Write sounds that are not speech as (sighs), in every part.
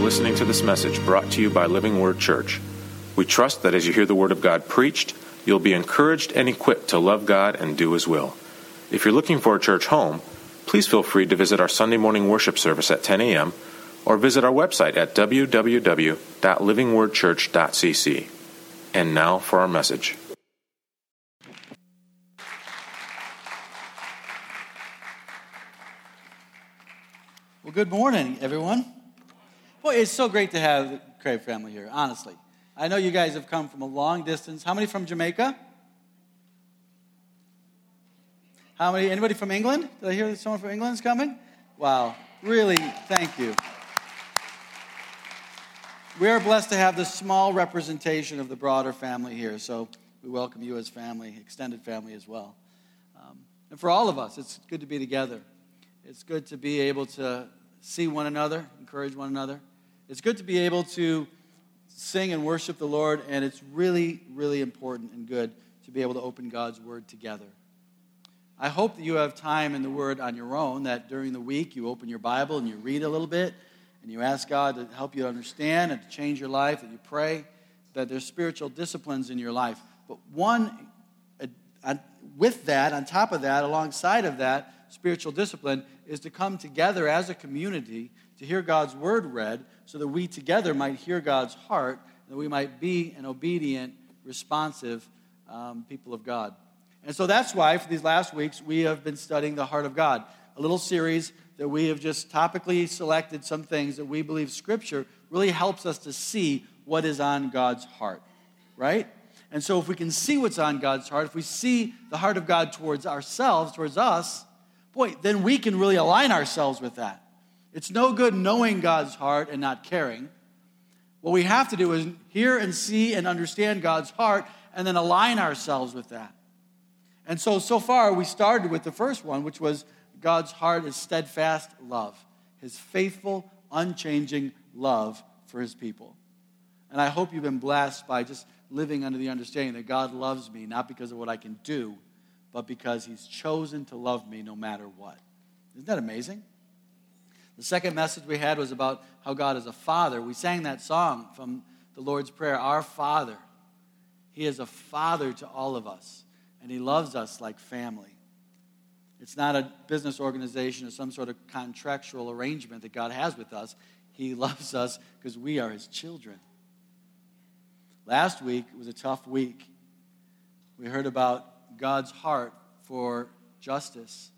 listening to this message brought to you by Living Word Church. We trust that as you hear the Word of God preached, you'll be encouraged and equipped to love God and do His will. If you're looking for a church home, please feel free to visit our Sunday morning worship service at 10 a.m. or visit our website at www.livingwordchurch.cc. And now for our message. Well, good morning, everyone. Boy, it's so great to have the Crave family here, honestly. I know you guys have come from a long distance. How many from Jamaica? How many? Anybody from England? Did I hear that someone from England is coming? Wow, really, thank you. We are blessed to have this small representation of the broader family here, so we welcome you as family, extended family as well. Um, and for all of us, it's good to be together. It's good to be able to see one another, encourage one another. It's good to be able to sing and worship the Lord, and it's really, really important and good to be able to open God's Word together. I hope that you have time in the Word on your own, that during the week you open your Bible and you read a little bit, and you ask God to help you understand and to change your life, that you pray, that there's spiritual disciplines in your life. But one, uh, with that, on top of that, alongside of that, spiritual discipline is to come together as a community to hear God's word read so that we together might hear God's heart, that we might be an obedient, responsive um, people of God. And so that's why for these last weeks we have been studying the heart of God, a little series that we have just topically selected some things that we believe Scripture really helps us to see what is on God's heart, right? And so if we can see what's on God's heart, if we see the heart of God towards ourselves, towards us, boy, then we can really align ourselves with that. It's no good knowing God's heart and not caring. What we have to do is hear and see and understand God's heart and then align ourselves with that. And so, so far, we started with the first one, which was God's heart is steadfast love, his faithful, unchanging love for his people. And I hope you've been blessed by just living under the understanding that God loves me, not because of what I can do, but because he's chosen to love me no matter what. Isn't that amazing? The second message we had was about how God is a father. We sang that song from the Lord's Prayer Our Father. He is a father to all of us, and he loves us like family. It's not a business organization or some sort of contractual arrangement that God has with us. He (laughs) loves us because we are his children. Last week was a tough week. We heard about God's heart for justice.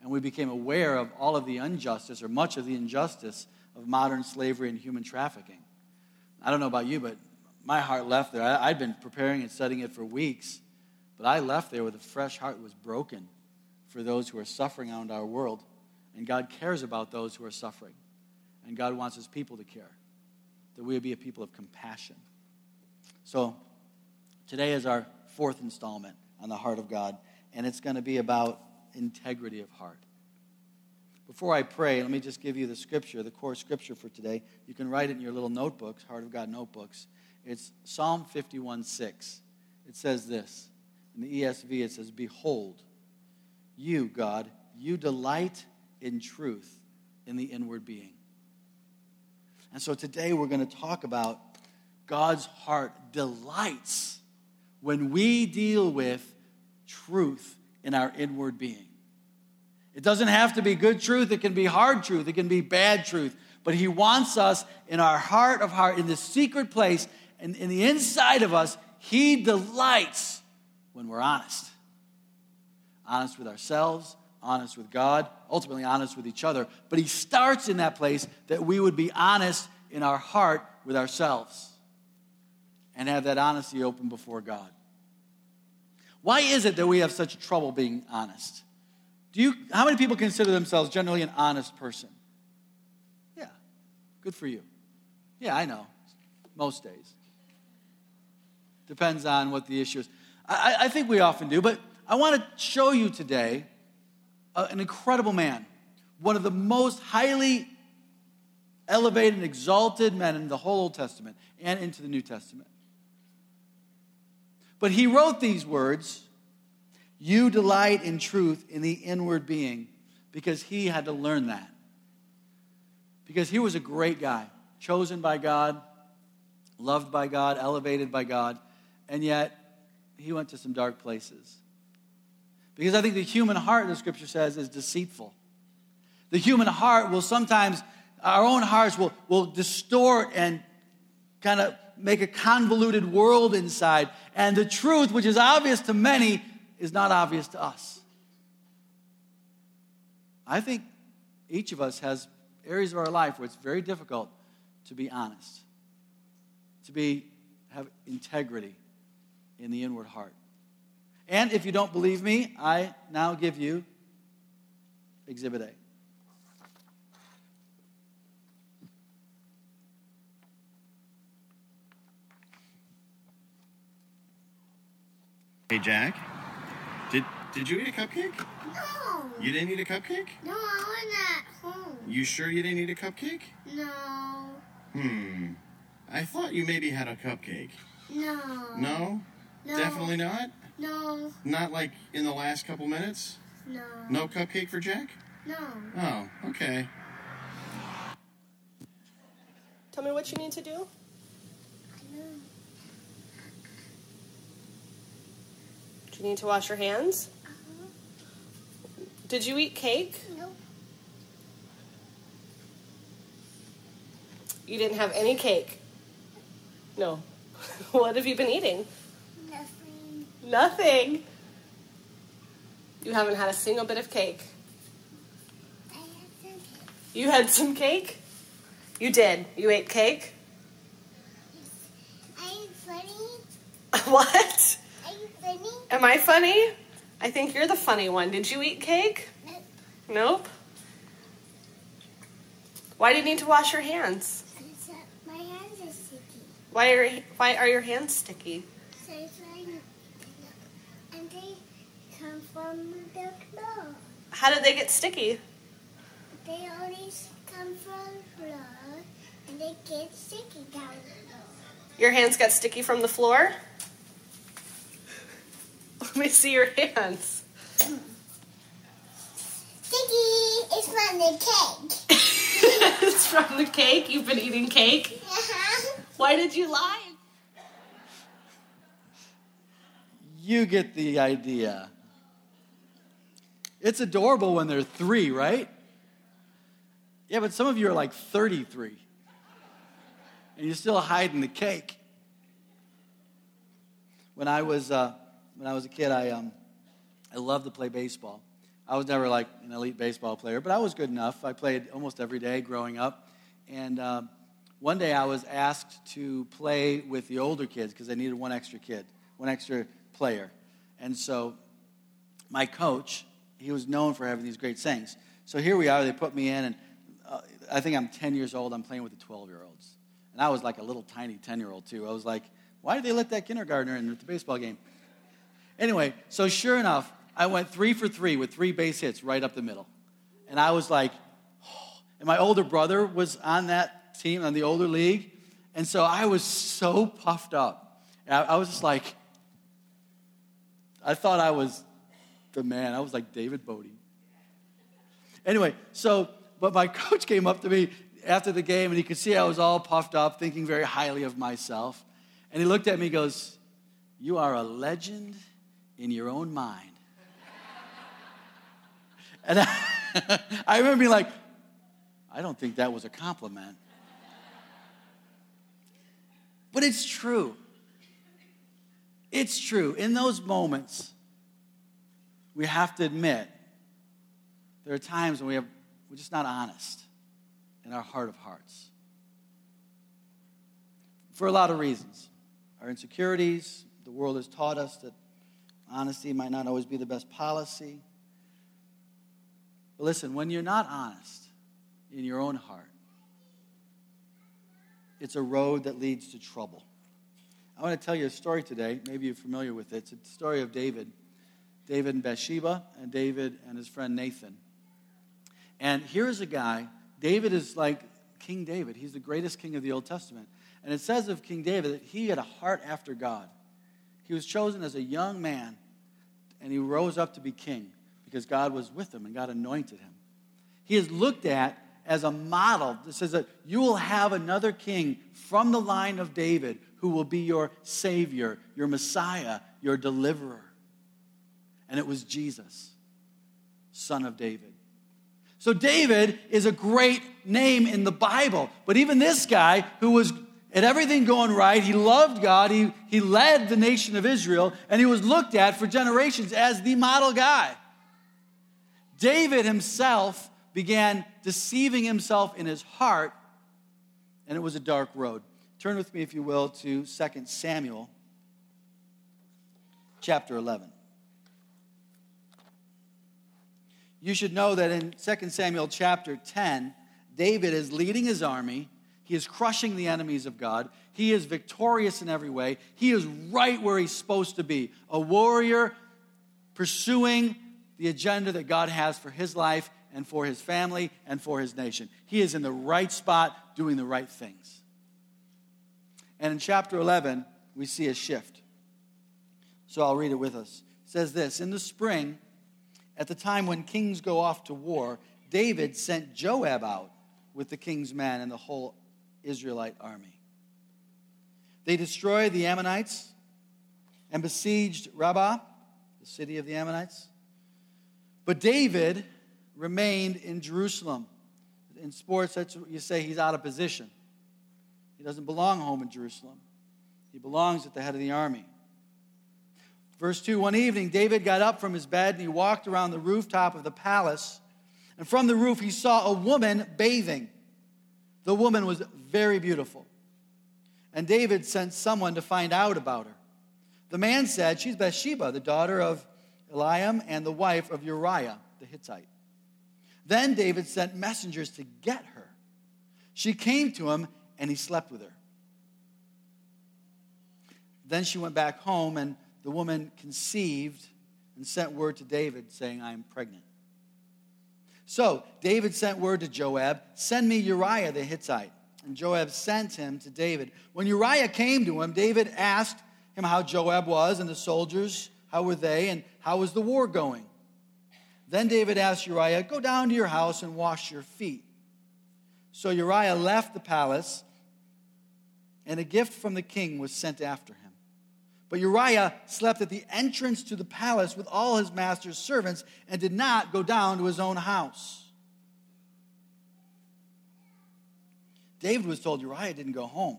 And we became aware of all of the injustice, or much of the injustice, of modern slavery and human trafficking. I don't know about you, but my heart left there. I, had been preparing and studying it for weeks, but I left there with a fresh heart that was broken for those who are suffering around our world. And God cares about those who are suffering. And God wants his people to care, that we would be a people of compassion. So, today is our fourth installment on the heart of God, and it's going to be about integrity of heart. Before I pray, let me just give you the scripture, the core scripture for today. You can write it in your little notebooks, Heart of God notebooks. It's Psalm 51 6. It says this. In the ESV, it says, Behold, you, God, you delight in truth in the inward being. And so today we're going to talk about God's heart delights when we deal with truth in our inward being. It doesn't have to be good truth, it can be hard truth, it can be bad truth. But He wants us in our heart of heart, in the secret place, and in the inside of us, He delights when we're honest. Honest with ourselves, honest with God, ultimately honest with each other. But He starts in that place that we would be honest in our heart with ourselves and have that honesty open before God. Why is it that we have such trouble being honest? Do you, how many people consider themselves generally an honest person? Yeah, good for you. Yeah, I know. Most days. Depends on what the issue is. I, I think we often do, but I want to show you today uh, an incredible man, one of the most highly elevated and exalted men in the whole Old Testament and into the New Testament. But he wrote these words You delight in truth in the inward being, because he had to learn that. Because he was a great guy. chosen by God, loved by God, elevated by God, and yet he went to some dark places. Because I think the human heart, the scripture says, is deceitful. The human heart will sometimes, our own hearts will, will distort and kind of make a convoluted world inside. And the truth, which is obvious to many, is not obvious to us. I think each of us has areas of our life where it's very difficult to be honest, to be have integrity in the inward heart. And if you don't believe me, I now give you Exhibit A. Hey, Jack. Did did you eat a cupcake? No. You didn't eat a cupcake? No, I went at home. You sure you didn't eat a cupcake? No. Hmm. I thought you maybe had a cupcake. No. No? No. Definitely not? No. Not like in the last couple minutes? No. No cupcake for Jack? No. Oh, okay. Tell me what you need to do. No. Do you need to wash your hands? Did you eat cake? Nope. You didn't have any cake. No. (laughs) what have you been eating? Nothing. Nothing. You haven't had a single bit of cake. I had some cake. You had some cake? You did. You ate cake? Are you funny? (laughs) what? Are you funny? Am I funny? I think you're the funny one. Did you eat cake? Nope. Nope. Why do you need to wash your hands? My hands are sticky. Why are why are your hands sticky? So and they come from the floor. How did they get sticky? They always come from floor, and they get sticky down the floor. Your hands got sticky from the floor? Let me see your hands. Sticky is from the cake. (laughs) it's from the cake. You've been eating cake. Uh-huh. Why did you lie? You get the idea. It's adorable when they're three, right? Yeah, but some of you are like 33. And you're still hiding the cake. When I was, uh, when I was a kid, I, um, I loved to play baseball. I was never like an elite baseball player, but I was good enough. I played almost every day growing up. And uh, one day I was asked to play with the older kids because they needed one extra kid, one extra player. And so my coach, he was known for having these great sayings. So here we are, they put me in, and uh, I think I'm 10 years old. I'm playing with the 12 year olds. And I was like a little tiny 10 year old, too. I was like, why did they let that kindergartner in at the baseball game? Anyway, so sure enough, I went three for three with three base hits right up the middle. And I was like, oh. (sighs) and my older brother was on that team, on the older league. And so I was so puffed up. And I, I was just like, I thought I was the man. I was like David Bodie. Anyway, so, but my (laughs) coach came up to me after the game and he could see I was all puffed up, thinking very highly of myself. And he looked at me and goes, You are a legend in your own mind. And I, (laughs) I remember being like, I don't think that was a compliment. But it's true. It's true. In those moments, we have to admit there are times when we have, we're just not honest in our heart of hearts. For a lot of reasons. Our insecurities, the world has taught us that honesty might not always be the best policy. But listen, when you're not honest in your own heart, it's a road that leads to trouble. I want to tell you a story today. Maybe you're familiar with it. It's a story of David. David and Bathsheba, and David and his friend Nathan. And here's a guy. David is like King David. He's the greatest king of the Old Testament. And it says of King David that he had a heart after God. He was chosen as a young man, and he rose up to be king because God was with him and God anointed him. He is looked at as a model. It says that you will have another king from the line of David who will be your Savior, your Messiah, your deliverer. And it was Jesus, son of David. So, David is a great name in the Bible. But even this guy, who was at everything going right, he loved God, he, he led the nation of Israel, and he was looked at for generations as the model guy. David himself began deceiving himself in his heart, and it was a dark road. Turn with me, if you will, to 2 Samuel chapter 11. You should know that in 2 Samuel chapter 10, David is leading his army. He is crushing the enemies of God. He is victorious in every way. He is right where he's supposed to be a warrior pursuing the agenda that God has for his life and for his family and for his nation. He is in the right spot doing the right things. And in chapter 11, we see a shift. So I'll read it with us. It says this In the spring, at the time when kings go off to war, David sent Joab out with the king's men and the whole Israelite army. They destroyed the Ammonites and besieged Rabbah, the city of the Ammonites. But David remained in Jerusalem. In sports, that's what you say he's out of position. He doesn't belong home in Jerusalem, he belongs at the head of the army. Verse 2 One evening, David got up from his bed and he walked around the rooftop of the palace. And from the roof, he saw a woman bathing. The woman was very beautiful. And David sent someone to find out about her. The man said, She's Bathsheba, the daughter of Eliam and the wife of Uriah the Hittite. Then David sent messengers to get her. She came to him, and he slept with her. Then she went back home, and the woman conceived and sent word to David saying, I am pregnant. So David sent word to Joab, Send me Uriah the Hittite. And Joab sent him to David. When Uriah came to him, David asked him how Joab was and the soldiers, how were they, and how was the war going. Then David asked Uriah, Go down to your house and wash your feet. So Uriah left the palace, and a gift from the king was sent after him. But Uriah slept at the entrance to the palace with all his master's servants and did not go down to his own house. David was told Uriah didn't go home.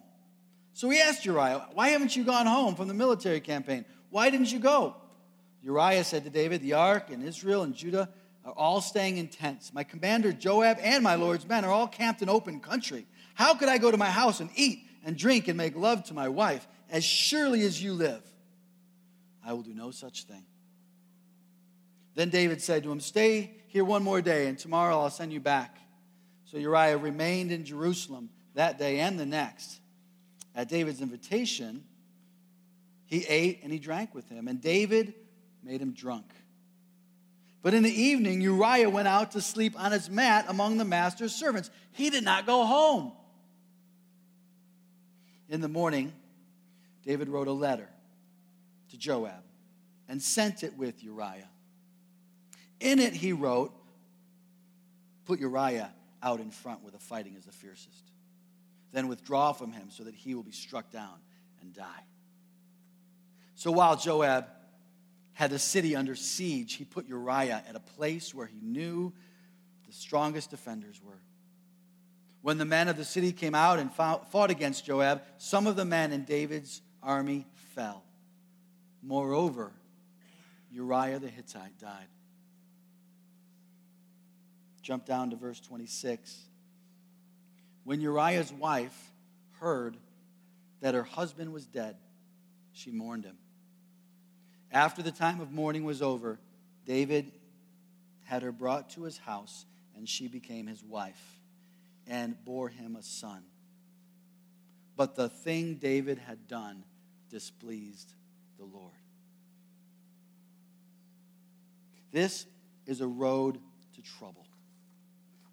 So he asked Uriah, Why haven't you gone home from the military campaign? Why didn't you go? Uriah said to David, The ark and Israel and Judah are all staying in tents. My commander Joab and my Lord's men are all camped in open country. How could I go to my house and eat and drink and make love to my wife? As surely as you live, I will do no such thing. Then David said to him, Stay here one more day, and tomorrow I'll send you back. So Uriah remained in Jerusalem that day and the next. At David's invitation, he ate and he drank with him, and David made him drunk. But in the evening, Uriah went out to sleep on his mat among the master's servants. He did not go home. In the morning, David wrote a letter to Joab and sent it with Uriah. In it, he wrote, Put Uriah out in front where the fighting is the fiercest. Then withdraw from him so that he will be struck down and die. So while Joab had the city under siege, he put Uriah at a place where he knew the strongest defenders were. When the men of the city came out and fought against Joab, some of the men in David's army fell. Moreover, Uriah the Hittite died. Jump down to verse 26. When Uriah's wife heard that her husband was dead, she mourned him. After the time of mourning was over, David had her brought to his house, and she became his wife and bore him a son. But the thing David had done displeased the Lord. This is a road to trouble.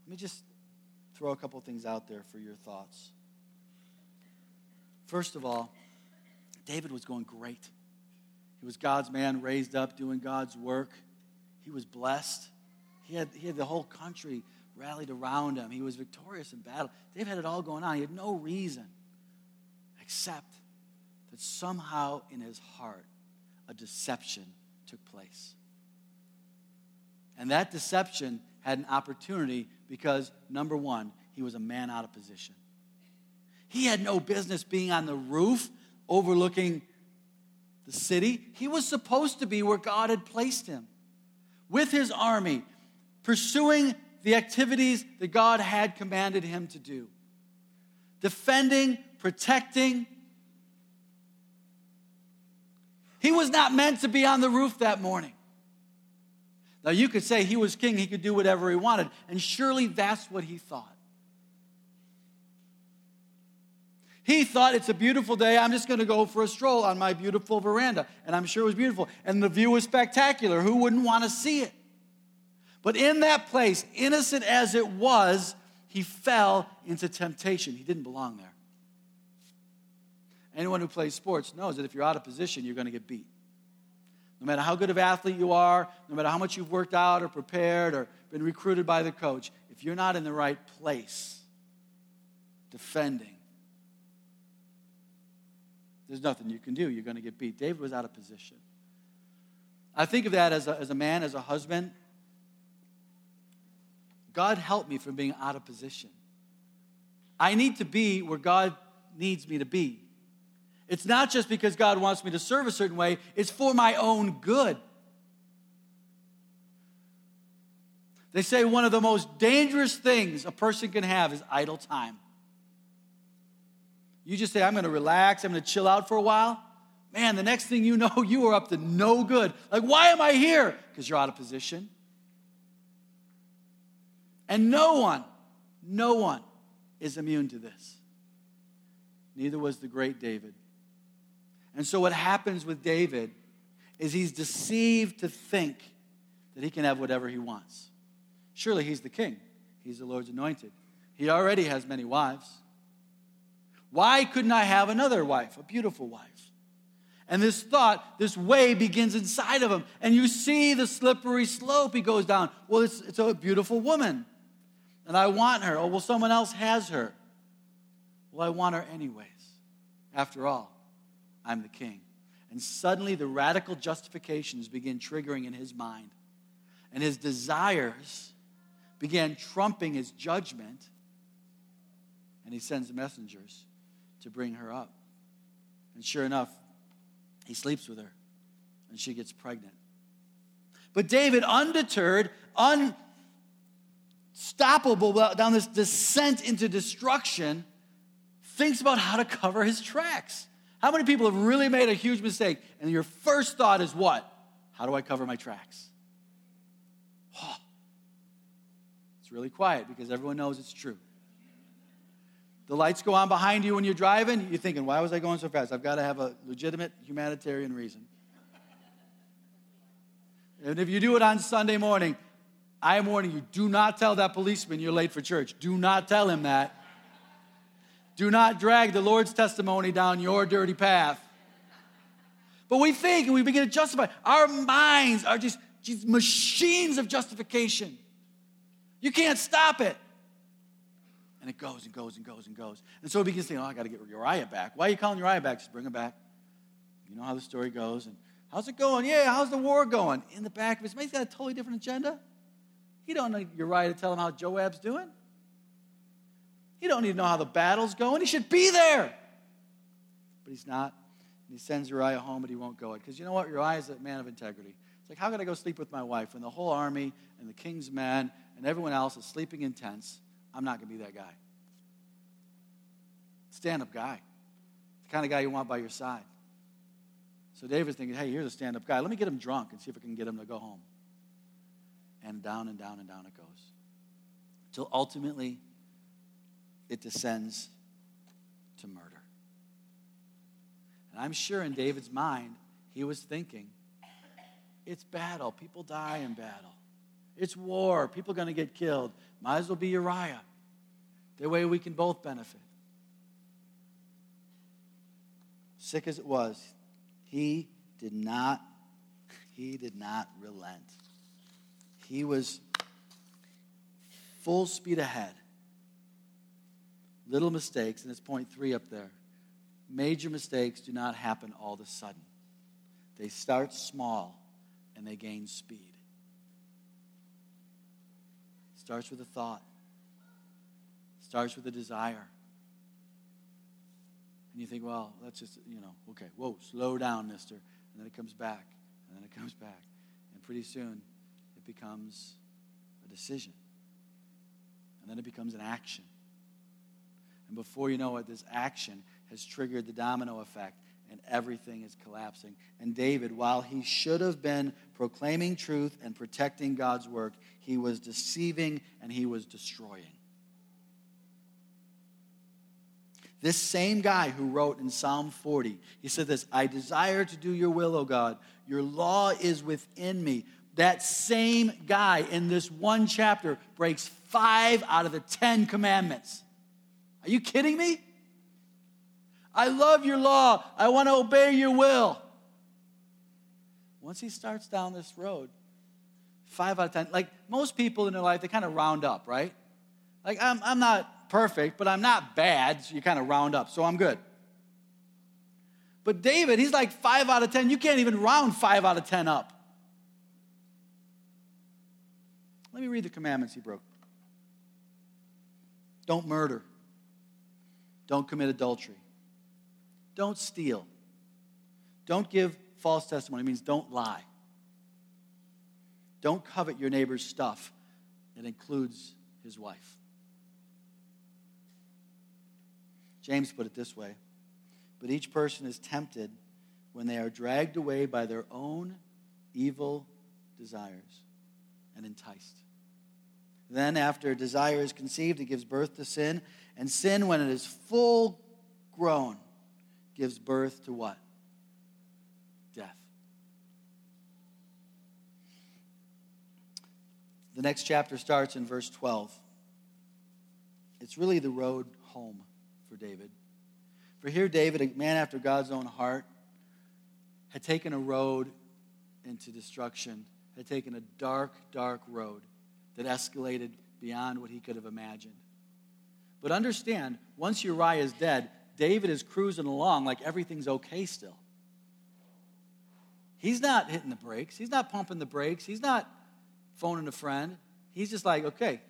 Let me just throw a couple things out there for your thoughts. First of all, David was going great. He was God's man, raised up, doing God's work. He was blessed. He had, he had the whole country rallied around him. He was victorious in battle. David had it all going on. He had no reason except that somehow in his heart a deception took place. And that deception had an opportunity because, number one, he was a man out of position. He had no business being on the roof overlooking the city. He was supposed to be where God had placed him with his army, pursuing the activities that God had commanded him to do defending, protecting. He was not meant to be on the roof that morning. Now, you could say he was king, he could do whatever he wanted, and surely that's what he thought. He thought it's a beautiful day. I'm just going to go for a stroll on my beautiful veranda. And I'm sure it was beautiful. And the view was spectacular. Who wouldn't want to see it? But in that place, innocent as it was, he fell into temptation. He didn't belong there. Anyone who plays sports knows that if you're out of position, you're going to get beat. No matter how good of an athlete you are, no matter how much you've worked out or prepared or been recruited by the coach, if you're not in the right place, defending, there's nothing you can do. You're going to get beat. David was out of position. I think of that as a, as a man, as a husband. God help me from being out of position. I need to be where God needs me to be. It's not just because God wants me to serve a certain way, it's for my own good. They say one of the most dangerous things a person can have is idle time. You just say, I'm going to relax, I'm going to chill out for a while. Man, the next thing you know, (laughs) you are up to no good. Like, why am I here? Because you're out of position. And no one, no one is immune to this. Neither was the great David. And so, what happens with David is he's deceived to think that he can have whatever he wants. Surely he's the king, he's the Lord's anointed. He already has many wives. Why couldn't I have another wife, a beautiful wife? And this thought, this way begins inside of him. And you see the slippery slope he goes down. Well, it's, it's a beautiful woman. And I want her. Oh, well, someone else has her. Well, I want her anyways. After all, I'm the king. And suddenly the radical justifications begin triggering in his mind. And his desires began trumping his judgment. And he sends messengers to bring her up. And sure enough, he sleeps with her, and she gets pregnant. But David, undeterred, unstoppable down this descent into destruction, thinks about how to cover his tracks. How many people have really made a huge mistake? And your first thought is what? How do I cover my tracks? Oh. It's really quiet because everyone knows it's true. The lights go on behind you when you're driving. You're thinking, why was I going so fast? I've got to have a legitimate humanitarian reason. And if you do it on Sunday morning, I am warning you do not tell that policeman you're late for church. Do not tell him that. Do not drag the Lord's testimony down your dirty path. But we think and we begin to justify. Our minds are just, just machines of justification. You can't stop it. And it goes and goes and goes and goes. And so he begins thinking, oh, I got to get Uriah back. Why are you calling Uriah back? Just bring him back. You know how the story goes. And how's it going? Yeah, how's the war going? In the back of his mind, he's got a totally different agenda. He don't need Uriah to tell him how Joab's doing. He don't need to know how the battle's going. He should be there. But he's not. And he sends Uriah home, but he won't go it. Because you know what? Uriah is a man of integrity. It's like, how can I go sleep with my wife when the whole army and the king's men and everyone else is sleeping in tents? I'm not going to be that guy. Stand up guy. The kind of guy you want by your side. So David's thinking, hey, here's a stand up guy. Let me get him drunk and see if I can get him to go home. And down and down and down it goes. Till ultimately it descends to murder. And I'm sure in David's mind, he was thinking, it's battle. People die in battle. It's war. People are going to get killed. Might as well be Uriah. The way we can both benefit. Sick as it was, he did not, he did not relent. He was full speed ahead. Little mistakes, and it's point three up there. Major mistakes do not happen all of a sudden. They start small and they gain speed. Starts with a thought. Starts with a desire. And you think, well, that's just, you know, okay, whoa, slow down, mister. And then it comes back, and then it comes (laughs) back. And pretty soon, it becomes a decision. And then it becomes an action. And before you know it, this action has triggered the domino effect, and everything is collapsing. And David, while he should have been proclaiming truth and protecting God's work, he was deceiving and he was destroying. This same guy who wrote in Psalm 40, he said this I desire to do your will, O God. Your law is within me. That same guy in this one chapter breaks five out of the ten commandments. Are you kidding me? I love your law. I want to obey your will. Once he starts down this road, five out of ten, like most people in their life, they kind of round up, right? Like, I'm, I'm not perfect, but I'm not bad, so you kind of round up, so I'm good. But David, he's like five out of ten. You can't even round five out of ten up. Let me read the commandments he broke. Don't murder. Don't commit adultery. Don't steal. Don't give false testimony. It means don't lie. Don't covet your neighbor's stuff. It includes his wife. James put it this way But each person is tempted when they are dragged away by their own evil desires and enticed. Then, after desire is conceived, it gives birth to sin. And sin, when it is full grown, gives birth to what? Death. The next chapter starts in verse 12. It's really the road home for David. For here, David, a man after God's own heart, had taken a road into destruction, had taken a dark, dark road that escalated beyond what he could have imagined. But understand, once Uriah is dead, David is cruising along like everything's okay still. He's not hitting the brakes. He's not pumping the brakes. He's not phoning a friend. He's just like, okay,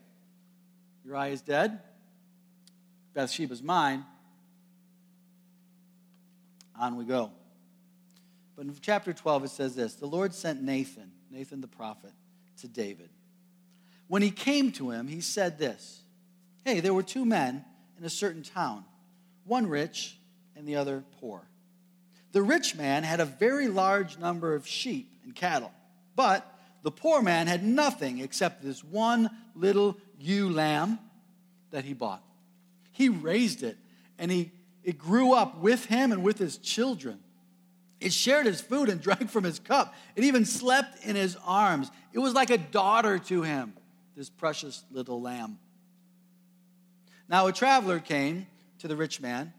Uriah is dead. Bathsheba's mine. On we go. But in chapter 12, it says this The Lord sent Nathan, Nathan the prophet, to David. When he came to him, he said this Hey, there were two men in a certain town, one rich and the other poor. The rich man had a very large number of sheep and cattle, but the poor man had nothing except this one little ewe lamb that he bought. He raised it, and he, it grew up with him and with his children. It shared his food and (laughs) drank from his cup. It even slept in his arms. It was like a daughter to him, this precious little lamb. Now a traveler came to the rich man,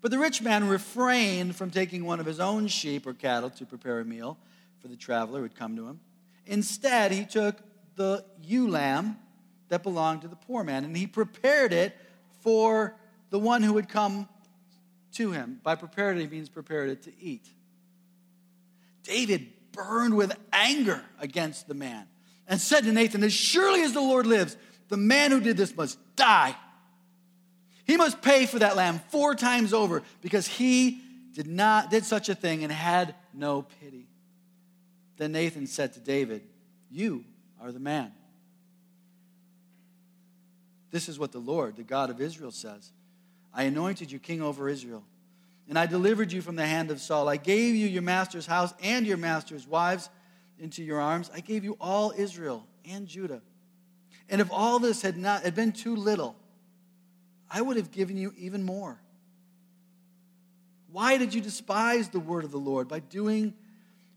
but the rich man refrained from taking one of his own sheep or cattle to prepare a meal for the traveler who had come to him. Instead, he took the ewe lamb that belonged to the poor man and he prepared it for the one who had come to him. By prepared it, he means prepared it to eat. David burned with anger against the man and said to Nathan, As surely as the Lord lives, the man who did this must die. He must pay for that lamb four times over because he did not did such a thing and had no pity. Then Nathan said to David, "You are the man." This is what the Lord, the God of Israel says. I anointed you king over Israel, and I delivered you from the hand of Saul. I gave you your master's house and your master's wives into your arms. I gave you all Israel and Judah. And if all this had not had been too little, I would have given you even more. Why did you despise the word of the Lord by doing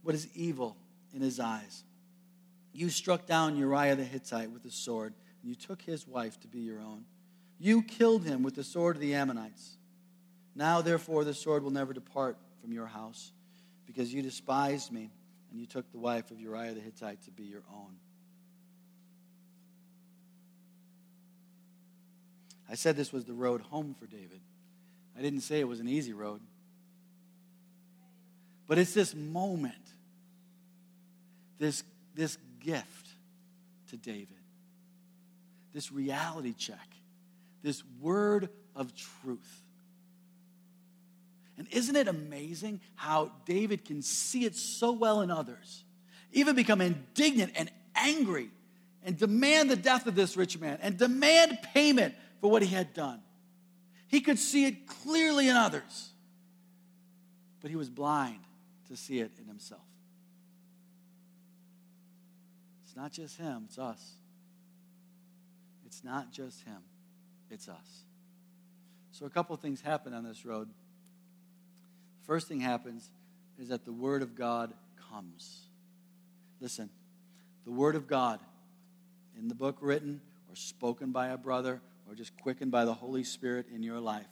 what is evil in his eyes? You struck down Uriah the Hittite with a sword, and you took his wife to be your own. You killed him with the sword of the Ammonites. Now, therefore, the sword will never depart from your house, because you despised me, and you took the wife of Uriah the Hittite to be your own. I said this was the road home for David. I didn't say it was an easy road. But it's this moment, this, this gift to David, this reality check, this word of truth. And isn't it amazing how David can see it so well in others, even become indignant and angry and demand the death of this rich man and demand payment for what he had done? He could see it clearly in others, but he was blind to see it in himself. It's not just him, it's us. It's not just him, it's us. So, a couple things happen on this road. First thing happens is that the Word of God comes. Listen, the Word of God in the book written or spoken by a brother or just quickened by the Holy Spirit in your life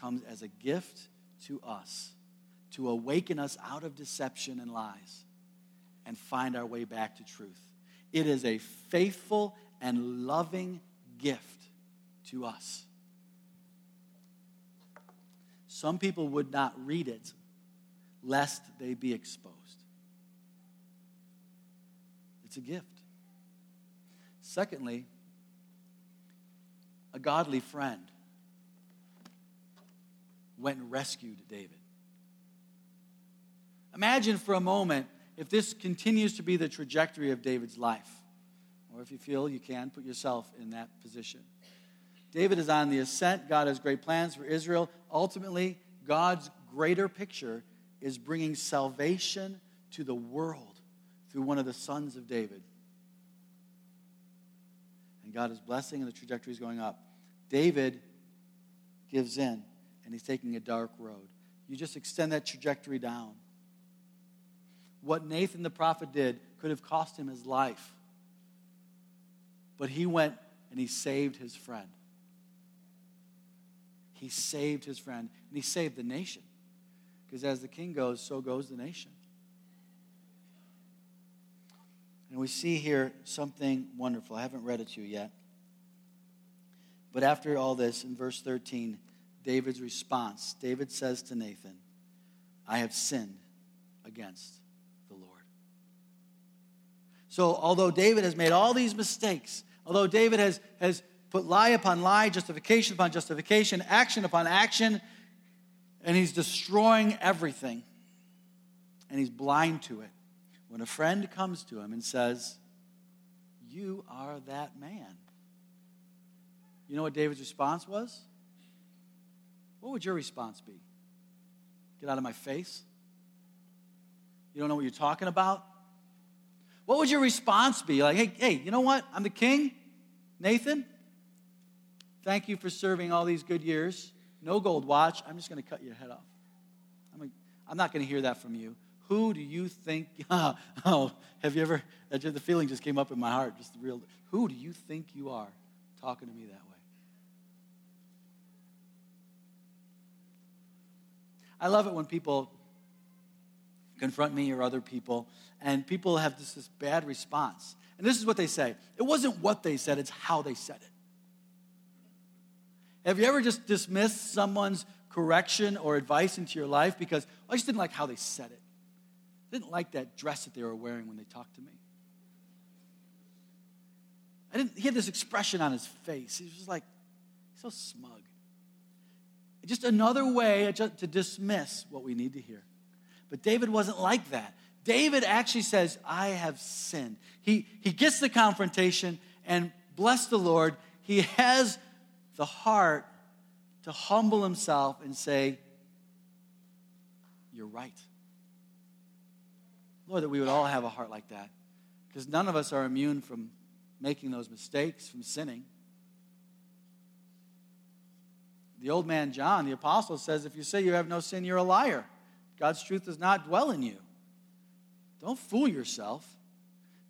comes as a gift to us to awaken us out of deception and lies and find our way back to truth. It is a faithful and loving gift to us. Some people would not read it lest they be exposed. It's a gift. Secondly, a godly friend went and rescued David. Imagine for a moment if this continues to be the trajectory of David's life, or if you feel you can, put yourself in that position. David is on the ascent. God has great plans for Israel. Ultimately, God's greater picture is bringing salvation to the world through one of the sons of David. And God is blessing, and the trajectory is going up. David gives in, and he's taking a dark road. You just extend that trajectory down. What Nathan the prophet did could have cost him his life. But he went and he saved his friend. He saved his friend, and he saved the nation. Because as the king goes, so goes the nation. And we see here something wonderful. I haven't read it to you yet. But after all this, in verse 13, David's response David says to Nathan, I have sinned against the Lord. So, although David has made all these mistakes, although David has, has put lie upon lie, justification upon justification, action upon action, and he's destroying everything, and he's blind to it. When a friend comes to him and says, You are that man. You know what David's response was? What would your response be? Get out of my face? You don't know what you're talking about? What would your response be? Like, hey, hey, you know what? I'm the king, Nathan. Thank you for serving all these good years. No gold watch. I'm just going to cut your head off. I'm, like, I'm not going to hear that from you. Who do you think? (laughs) Oh, oh, have you ever? The feeling just came up in my heart. Just the real. Who do you think you are, talking to me that way? I love it when people confront me or other people, and people have this, this bad response. And this is what they say it wasn't what they said, it's how they said it. Have you ever just dismissed someone's correction or advice into your life because oh, I just didn't like how they said it? I didn't like that dress that they were wearing when they talked to me. I didn't, he had this expression on his face. He was just like, so smug. Just another way to dismiss what we need to hear. But David wasn't like that. David actually says, I have sinned. He, he gets the confrontation, and bless the Lord, he has the heart to humble himself and say, You're right. Lord, that we would all have a heart like that. Because none of us are immune from making those mistakes, from sinning. The old man John, the apostle, says, If you say you have no sin, you're a liar. God's truth does not dwell in you. Don't fool yourself.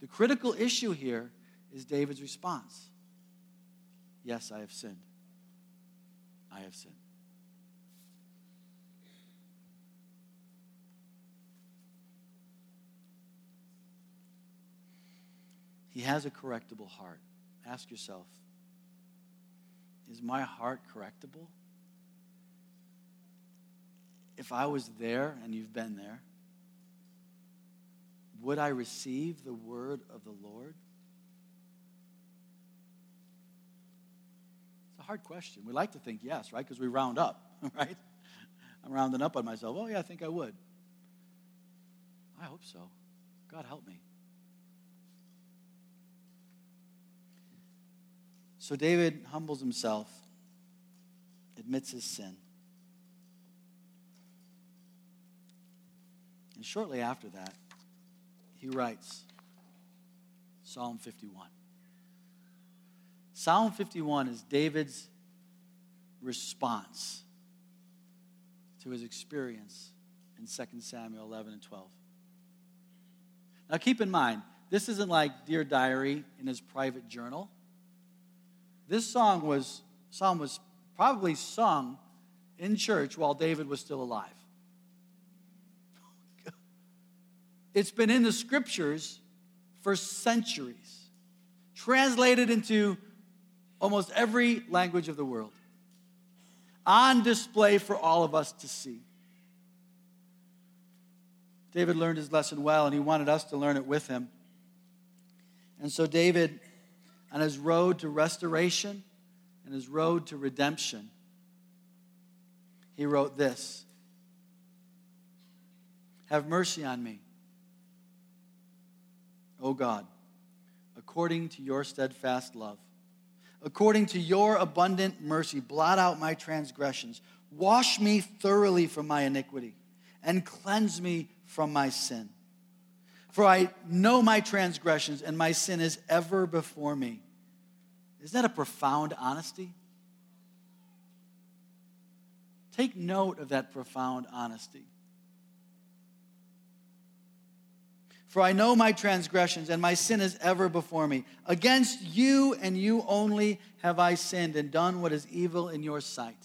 The critical issue here is David's response Yes, I have sinned. I have sinned. He has a correctable heart. Ask yourself is my heart correctable? If I was there and you've been there, would I receive the word of the Lord? It's a hard question. We like to think yes, right? Because we round up, (laughs) right? I'm rounding up on myself. Oh, yeah, I think I would. I hope so. God help me. So David humbles himself, admits his sin. And shortly after that, he writes Psalm 51. Psalm 51 is David's response to his experience in 2 Samuel 11 and 12. Now, keep in mind, this isn't like Dear Diary in his private journal. This song was, psalm was probably sung in church while David was still alive. (laughs) It's been in the scriptures for centuries, translated into almost every language of the world, on display for all of us to see. David learned his lesson well, and he wanted us to learn it with him. And so, David, on his road to restoration and his road to redemption, he wrote this Have mercy on me, O God, according to your steadfast love. According to your abundant mercy, blot out my transgressions. Wash me thoroughly from my iniquity and cleanse me from my sin. For I know my transgressions, and my sin is ever before me. Isn't that a profound honesty? Take note of that profound honesty. For I know my transgressions, and my sin is ever before me. Against you and you only have I sinned and done what is evil in your sight.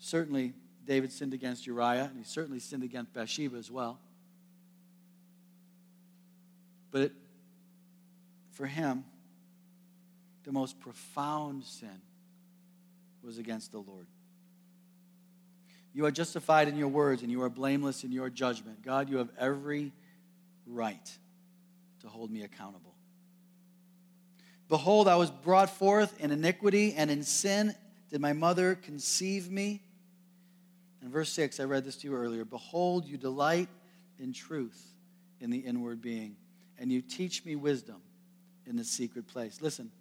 Certainly, David sinned against Uriah, and he certainly sinned against Bathsheba as well. But for him, the most profound sin was against the Lord. You are justified in your words, and you are blameless in your judgment. God, you have every right to hold me accountable. Behold, I was brought forth in iniquity, and in sin did my mother conceive me. In verse 6, I read this to you earlier. Behold, you delight in truth in the inward being, and you teach me wisdom in the secret place. Listen,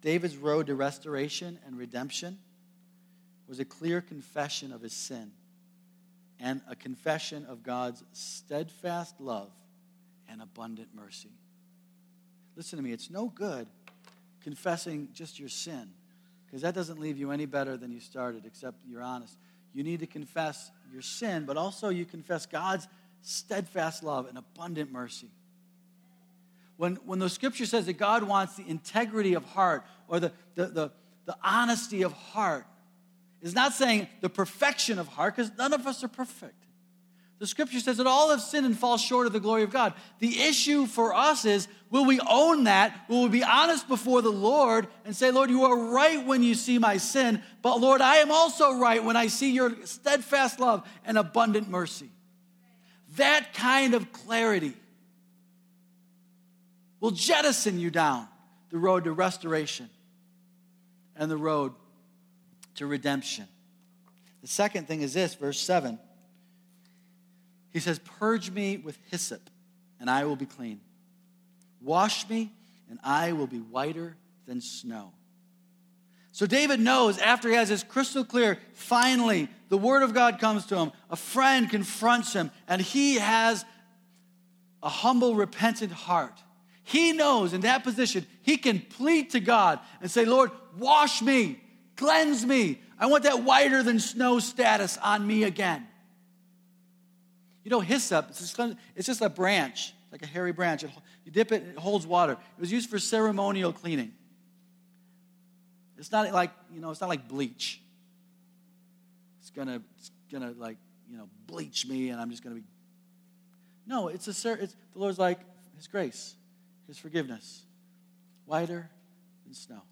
David's road to restoration and redemption was a clear confession of his sin and a confession of God's steadfast love and abundant mercy. Listen to me, it's no good confessing just your sin because that doesn't leave you any better than you started, except you're honest. You need to confess your sin, but also you confess God's steadfast love and abundant mercy. When, when the scripture says that God wants the integrity of heart or the, the, the, the honesty of heart, is not saying the perfection of heart, because none of us are perfect. The scripture says that all have sinned and fall short of the glory of God. The issue for us is will we own that? Will we be honest before the Lord and say, Lord, you are right when you see my sin, but Lord, I am also right when I see your steadfast love and abundant mercy? That kind of clarity will jettison you down the road to restoration and the road to redemption. The second thing is this, verse 7. He says, Purge me with hyssop, and I will be clean. Wash me, and I will be whiter than snow. So David knows after he has this crystal clear, finally, the word of God comes to him. A friend confronts him, and he has a humble, repentant heart. He knows in that position, he can plead to God and say, Lord, wash me, cleanse me. I want that whiter than snow status on me again. You know, hyssop, it's just, it's just a branch, like a hairy branch. You dip it, it holds water. It was used for ceremonial cleaning. It's not like, you know, it's not like bleach. It's gonna, it's gonna like, you know, bleach me and I'm just gonna be. No, it's a, it's, the Lord's like, His grace, His forgiveness, whiter than snow.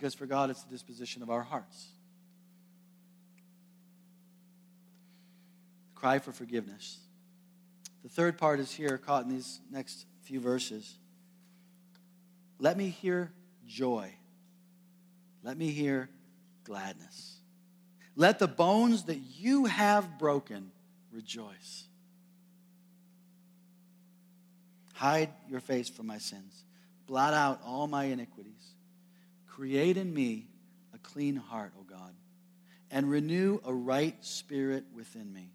because for God it's the disposition of our hearts. Cry for forgiveness. The third part is here, caught in these next few verses. Let me hear joy. Let me hear gladness. Let the bones that you have broken rejoice. Hide your face from my sins. Blot out all my iniquities. Create in me a clean heart, O God, and renew a right spirit within me.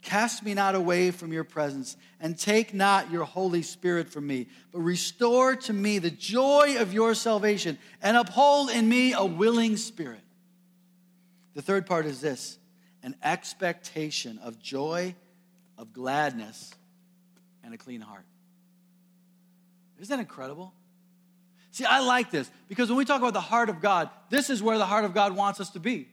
Cast me not away from your presence, and take not your Holy Spirit from me, but restore to me the joy of your salvation, and uphold in me a willing spirit. The third part is this an expectation of joy, of gladness, and a clean heart. Isn't that incredible? See, I like this because when we talk about the heart of God, this is where the heart of God wants us to be.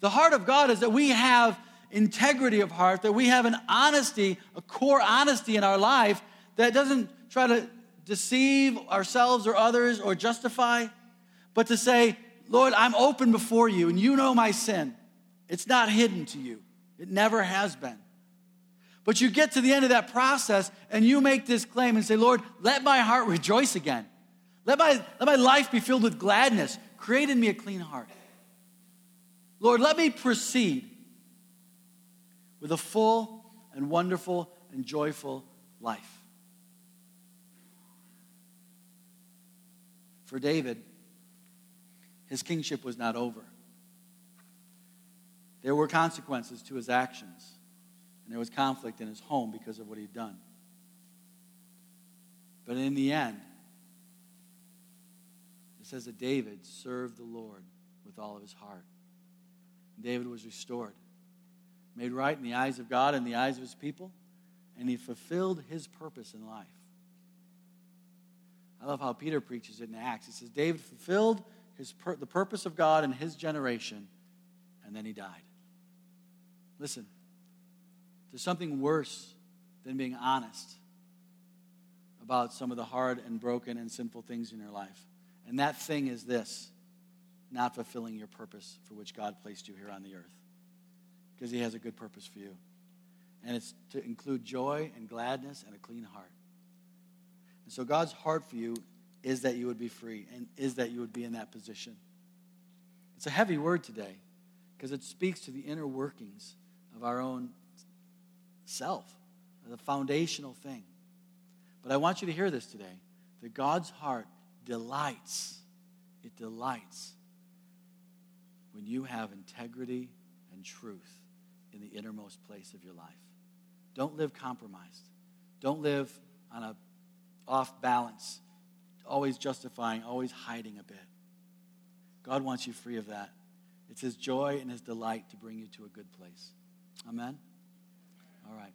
The heart of God is that we have integrity of heart, that we have an honesty, a core honesty in our life that doesn't try to deceive ourselves or others or justify, but to say, Lord, I'm open before you and you know my sin. It's not hidden to you, it never has been. But you get to the end of that process and you make this claim and say, Lord, let my heart rejoice again. Let my, let my life be filled with gladness. Create in me a clean heart. Lord, let me proceed with a full and wonderful and joyful life. For David, his kingship was not over. There were consequences to his actions. And there was conflict in his home because of what he'd done. But in the end, it says that David served the Lord with all of his heart. David was restored, made right in the eyes of God and the eyes of his people, and he fulfilled his purpose in life. I love how Peter preaches it in Acts. He says, David fulfilled his pur- the purpose of God in his generation, and then he died. Listen, there's something worse than being honest about some of the hard and broken and sinful things in your life. And that thing is this not fulfilling your purpose for which God placed you here on the earth. Because He has a good purpose for you. And it's to include joy and gladness and a clean heart. And so God's heart for you is that you would be free and is that you would be in that position. It's a heavy word today because it speaks to the inner workings of our own self, the foundational thing. But I want you to hear this today that God's heart delights, it delights when you have integrity and truth in the innermost place of your life. Don't live compromised. Don't live on a off balance, always justifying, always hiding a bit. God wants you free of that. It's his joy and his delight to bring you to a good place. Amen. All right.